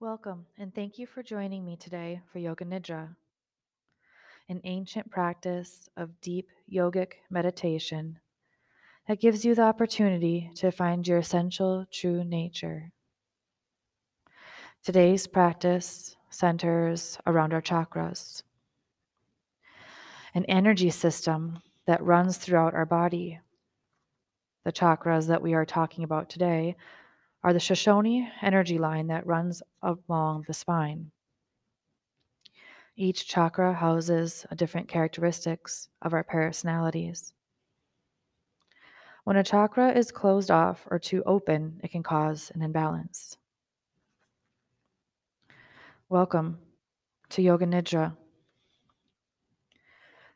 Welcome, and thank you for joining me today for Yoga Nidra, an ancient practice of deep yogic meditation that gives you the opportunity to find your essential true nature. Today's practice centers around our chakras, an energy system that runs throughout our body. The chakras that we are talking about today are the Sushumna energy line that runs along the spine. Each chakra houses a different characteristics of our personalities. When a chakra is closed off or too open, it can cause an imbalance. Welcome to Yoga Nidra.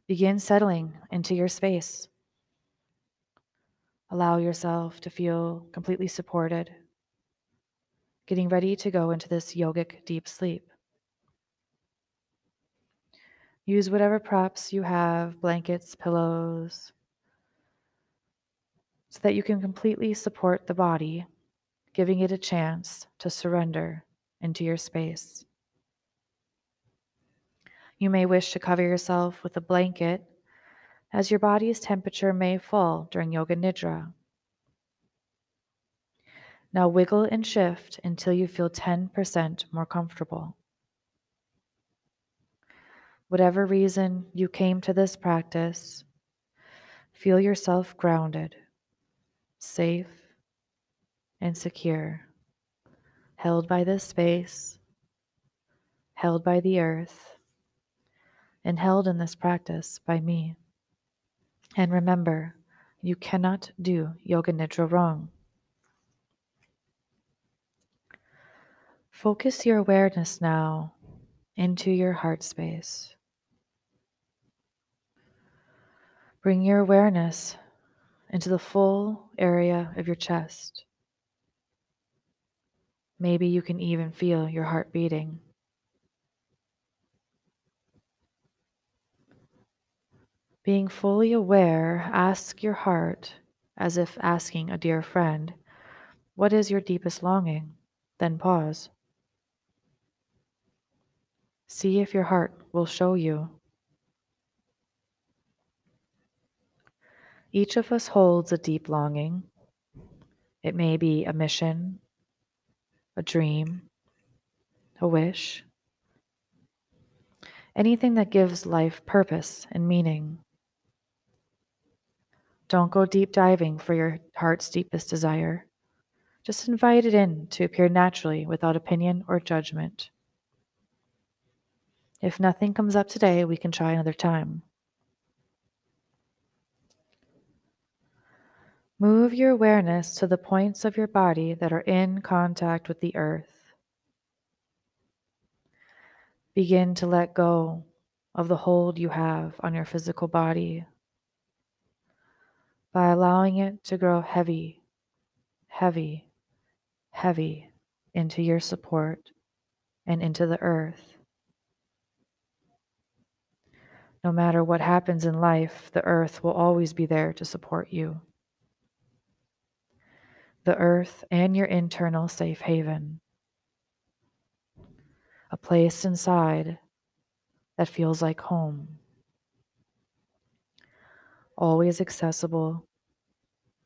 Begin settling into your space. Allow yourself to feel completely supported getting ready to go into this yogic deep sleep. Use whatever props you have blankets, pillows so that you can completely support the body, giving it a chance to surrender into your space. You may wish to cover yourself with a blanket as your body's temperature may fall during Yoga Nidra. Now wiggle and shift until you feel 10% more comfortable. Whatever reason you came to this practice, feel yourself grounded, safe, and secure, held by this space, held by the earth, and held in this practice by me. And remember, you cannot do Yoga Nidra wrong. Focus your awareness now into your heart space. Bring your awareness into the full area of your chest. Maybe you can even feel your heart beating. Being fully aware, ask your heart, as if asking a dear friend, What is your deepest longing? Then pause. See if your heart will show you. Each of us holds a deep longing. It may be a mission, a dream, a wish, anything that gives life purpose and meaning. Don't go deep diving for your heart's deepest desire. Just invite it in to appear naturally without opinion or judgment. If nothing comes up today, we can try another time. Move your awareness to the points of your body that are in contact with the earth. Begin to let go of the hold you have on your physical body by allowing it to grow heavy, heavy, heavy into your support and into the earth. No matter what happens in life, the earth will always be there to support you. The earth and your internal safe haven. A place inside that feels like home. Always accessible,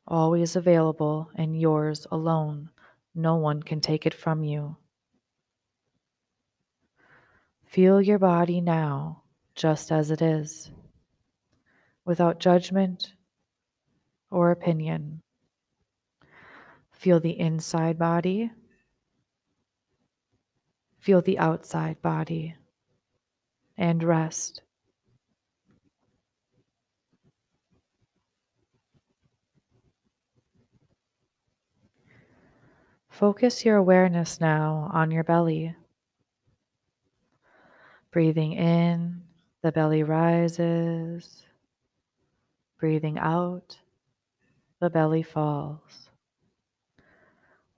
always available, and yours alone. No one can take it from you. Feel your body now just as it is, without judgment or opinion. Feel the inside body, feel the outside body, and rest. Focus your awareness now on your belly. Breathing in the belly rises. Breathing out, the belly falls.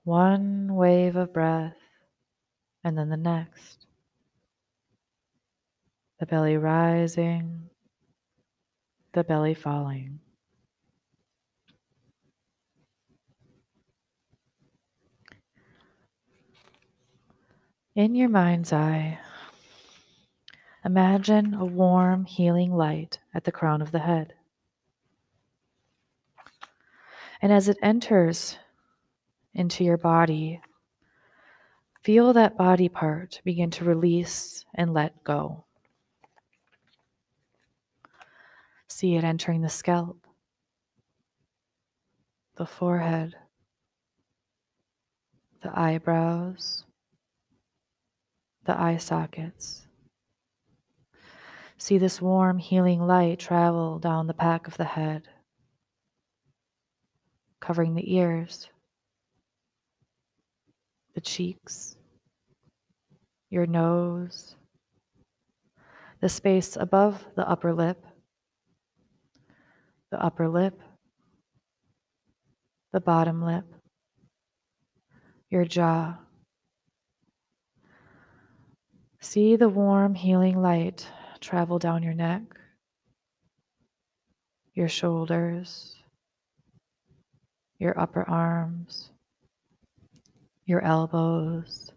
One wave of breath, and then the next. The belly rising, the belly falling. In your mind's eye, imagine a warm, healing light at the crown of the head. And as it enters into your body, feel that body part begin to release and let go. See it entering the scalp, the forehead, the eyebrows, the eye sockets. See this warm, healing light travel down the back of the head, covering the ears, the cheeks, your nose, the space above the upper lip, the upper lip, the bottom lip, your jaw. See the warm, healing light travel down your neck, your shoulders, your upper arms, your elbows,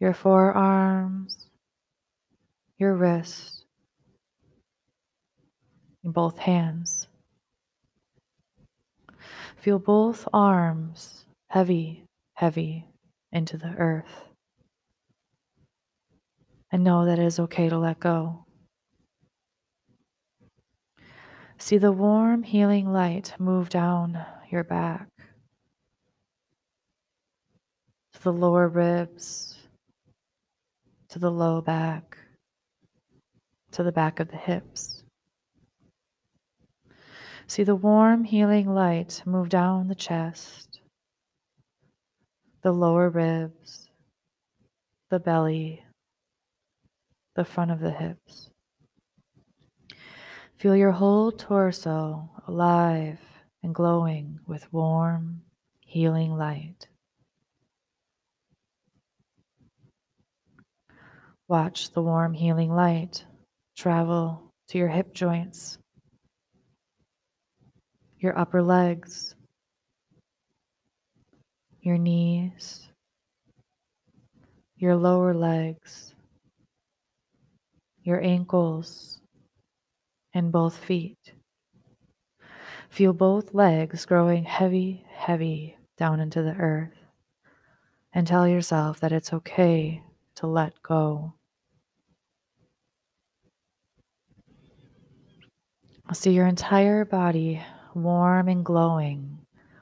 your forearms, your wrists, both hands. Feel both arms heavy, heavy into the earth and know that it is okay to let go. See the warm, healing light move down your back to the lower ribs, to the low back, to the back of the hips. See the warm, healing light move down the chest, the lower ribs, the belly, the front of the hips. Feel your whole torso alive and glowing with warm, healing light. Watch the warm, healing light travel to your hip joints, your upper legs, your knees, your lower legs, your ankles, and both feet. Feel both legs growing heavy, heavy down into the earth. And tell yourself that it's okay to let go. See your entire body warm and glowing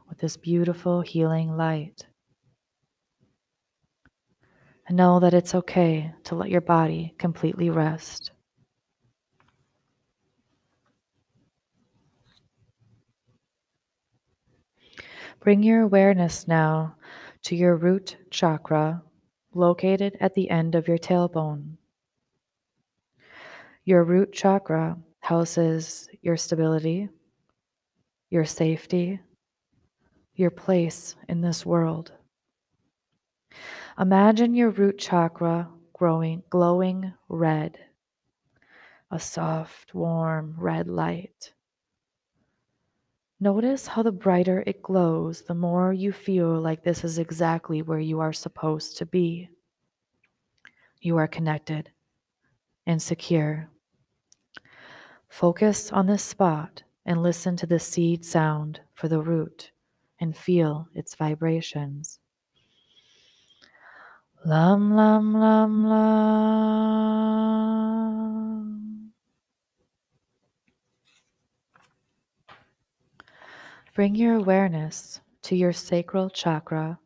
with this beautiful healing light. And know that it's okay to let your body completely rest. Bring your awareness now to your root chakra located at the end of your tailbone. Your root chakra houses your stability, your safety, your place in this world. Imagine your root chakra growing, glowing red, a soft, warm red light. Notice how the brighter it glows, the more you feel like this is exactly where you are supposed to be. You are connected and secure. Focus on this spot and listen to the seed sound for the root and feel its vibrations. Lam, lam, lam, lam. Bring your awareness to your sacral chakra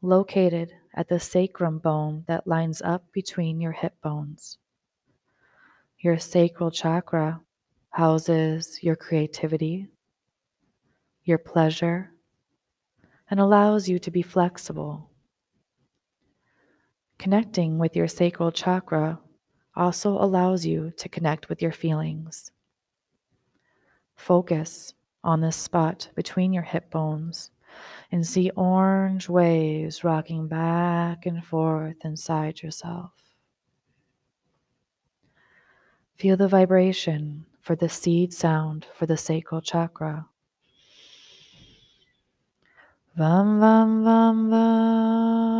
located at the sacrum bone that lines up between your hip bones. Your sacral chakra houses your creativity, your pleasure, and allows you to be flexible Connecting with your sacral chakra also allows you to connect with your feelings. Focus on this spot between your hip bones and see orange waves rocking back and forth inside yourself. Feel the vibration for the seed sound for the sacral chakra. Vam, vam, vam, vam.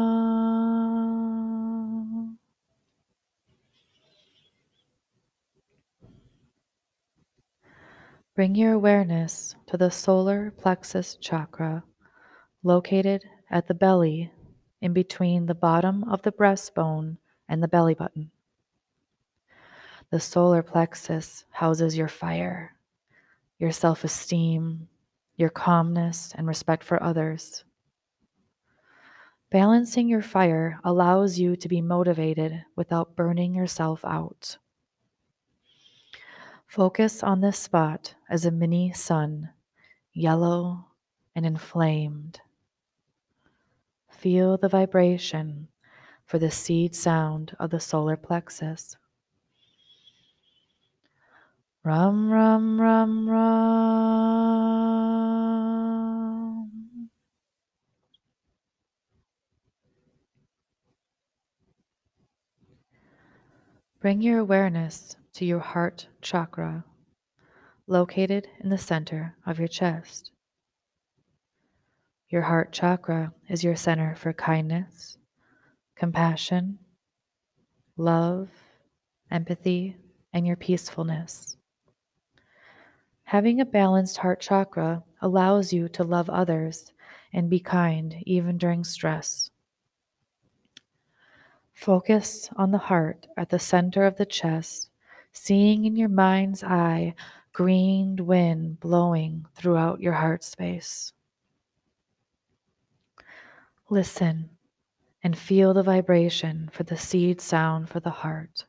Bring your awareness to the solar plexus chakra located at the belly in between the bottom of the breastbone and the belly button. The solar plexus houses your fire, your self esteem, your calmness, and respect for others. Balancing your fire allows you to be motivated without burning yourself out. Focus on this spot as a mini sun, yellow and inflamed. Feel the vibration for the seed sound of the solar plexus. Rum, rum, rum, rum. Bring your awareness to your heart chakra, located in the center of your chest. Your heart chakra is your center for kindness, compassion, love, empathy, and your peacefulness. Having a balanced heart chakra allows you to love others and be kind even during stress. Focus on the heart at the center of the chest, seeing in your mind's eye green wind blowing throughout your heart space. Listen and feel the vibration for the seed sound for the heart.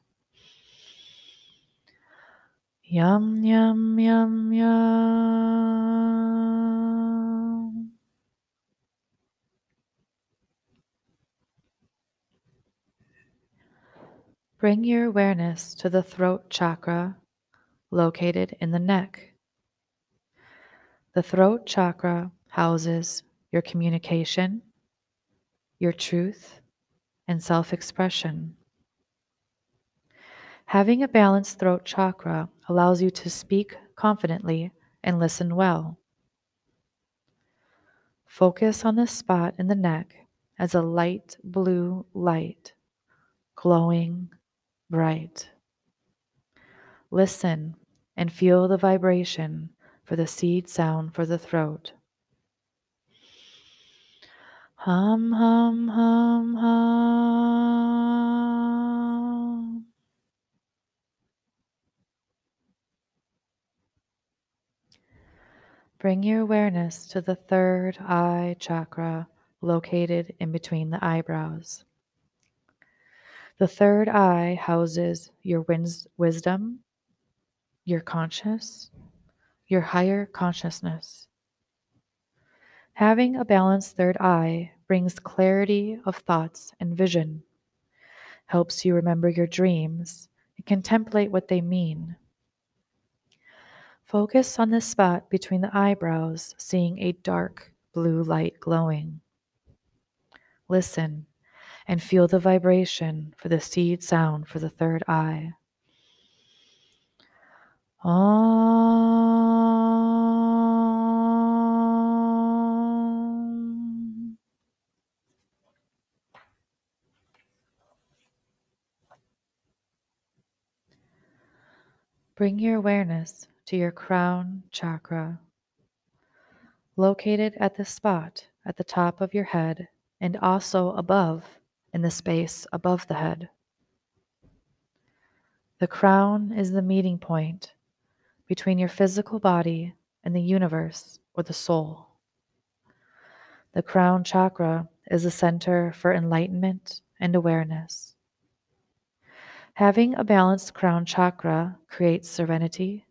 Yum, yum, yum, yum. Bring your awareness to the throat chakra located in the neck. The throat chakra houses your communication, your truth, and self expression. Having a balanced throat chakra allows you to speak confidently and listen well. Focus on the spot in the neck as a light blue light, glowing bright. Listen and feel the vibration for the seed sound for the throat. Hum, hum, hum, hum. Bring your awareness to the third eye chakra located in between the eyebrows. The third eye houses your wins- wisdom, your conscious, your higher consciousness. Having a balanced third eye brings clarity of thoughts and vision, helps you remember your dreams and contemplate what they mean. Focus on the spot between the eyebrows, seeing a dark blue light glowing. Listen and feel the vibration for the seed sound for the third eye. Om. Bring your awareness to your crown chakra, located at the spot at the top of your head and also above in the space above the head. The crown is the meeting point between your physical body and the universe or the soul. The crown chakra is a center for enlightenment and awareness. Having a balanced crown chakra creates serenity,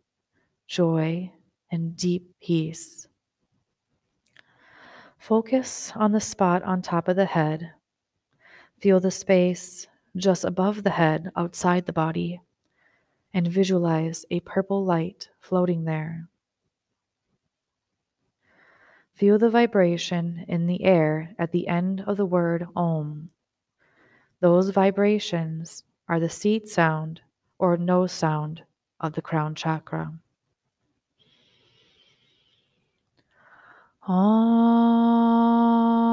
joy, and deep peace. Focus on the spot on top of the head. Feel the space just above the head outside the body and visualize a purple light floating there. Feel the vibration in the air at the end of the word Om. Those vibrations are the seed sound or no sound of the crown chakra. Om.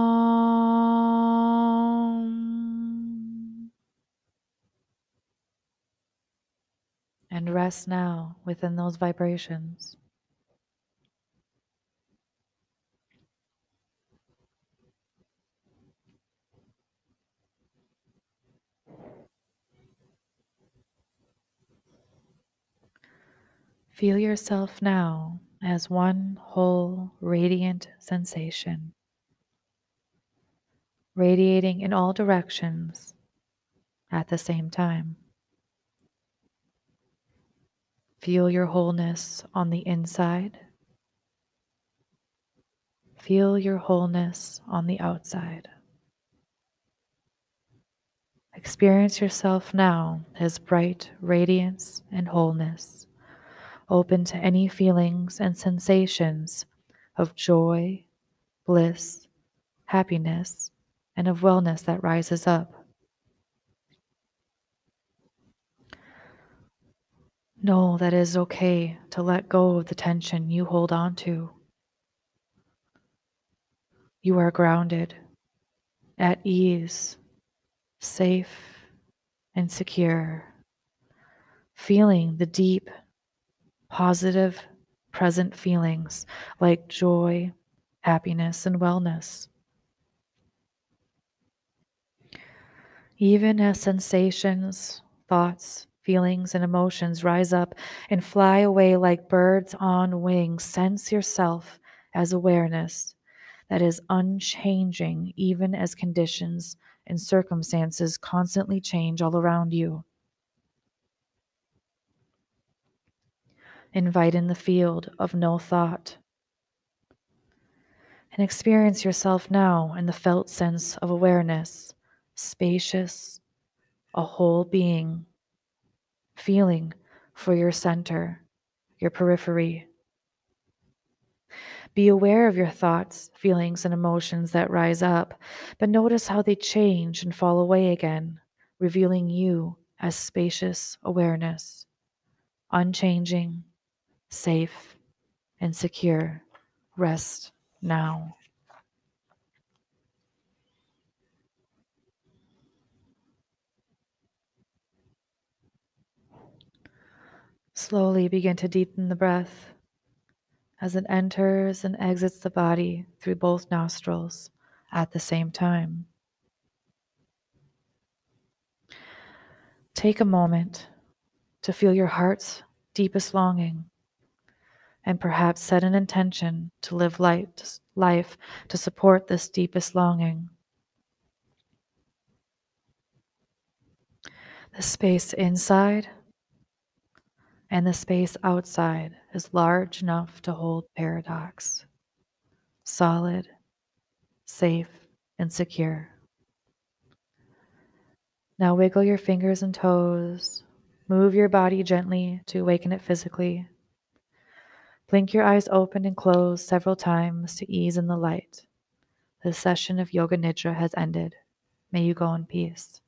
and rest now within those vibrations. Feel yourself now as one whole radiant sensation, radiating in all directions at the same time. Feel your wholeness on the inside. Feel your wholeness on the outside. Experience yourself now as bright radiance and wholeness, open to any feelings and sensations of joy, bliss, happiness, and of wellness that rises up. Know that is okay to let go of the tension you hold on to. You are grounded, at ease, safe, and secure, feeling the deep, positive, present feelings like joy, happiness, and wellness. Even as sensations, thoughts, feelings, and emotions rise up and fly away like birds on wings, sense yourself as awareness that is unchanging even as conditions and circumstances constantly change all around you. Invite in the field of no thought. And experience yourself now in the felt sense of awareness, spacious, a whole being, feeling for your center, your periphery, be aware of your thoughts, feelings, and emotions that rise up, but notice how they change and fall away again, revealing you as spacious awareness, unchanging, safe, and secure. Rest now. Slowly begin to deepen the breath as it enters and exits the body through both nostrils at the same time. Take a moment to feel your heart's deepest longing and perhaps set an intention to live life to support this deepest longing. The space inside and the space outside is large enough to hold paradox, solid, safe, and secure. Now wiggle your fingers and toes, move your body gently to awaken it physically. Blink your eyes open and close several times to ease in the light. The session of Yoga Nidra has ended. May you go in peace.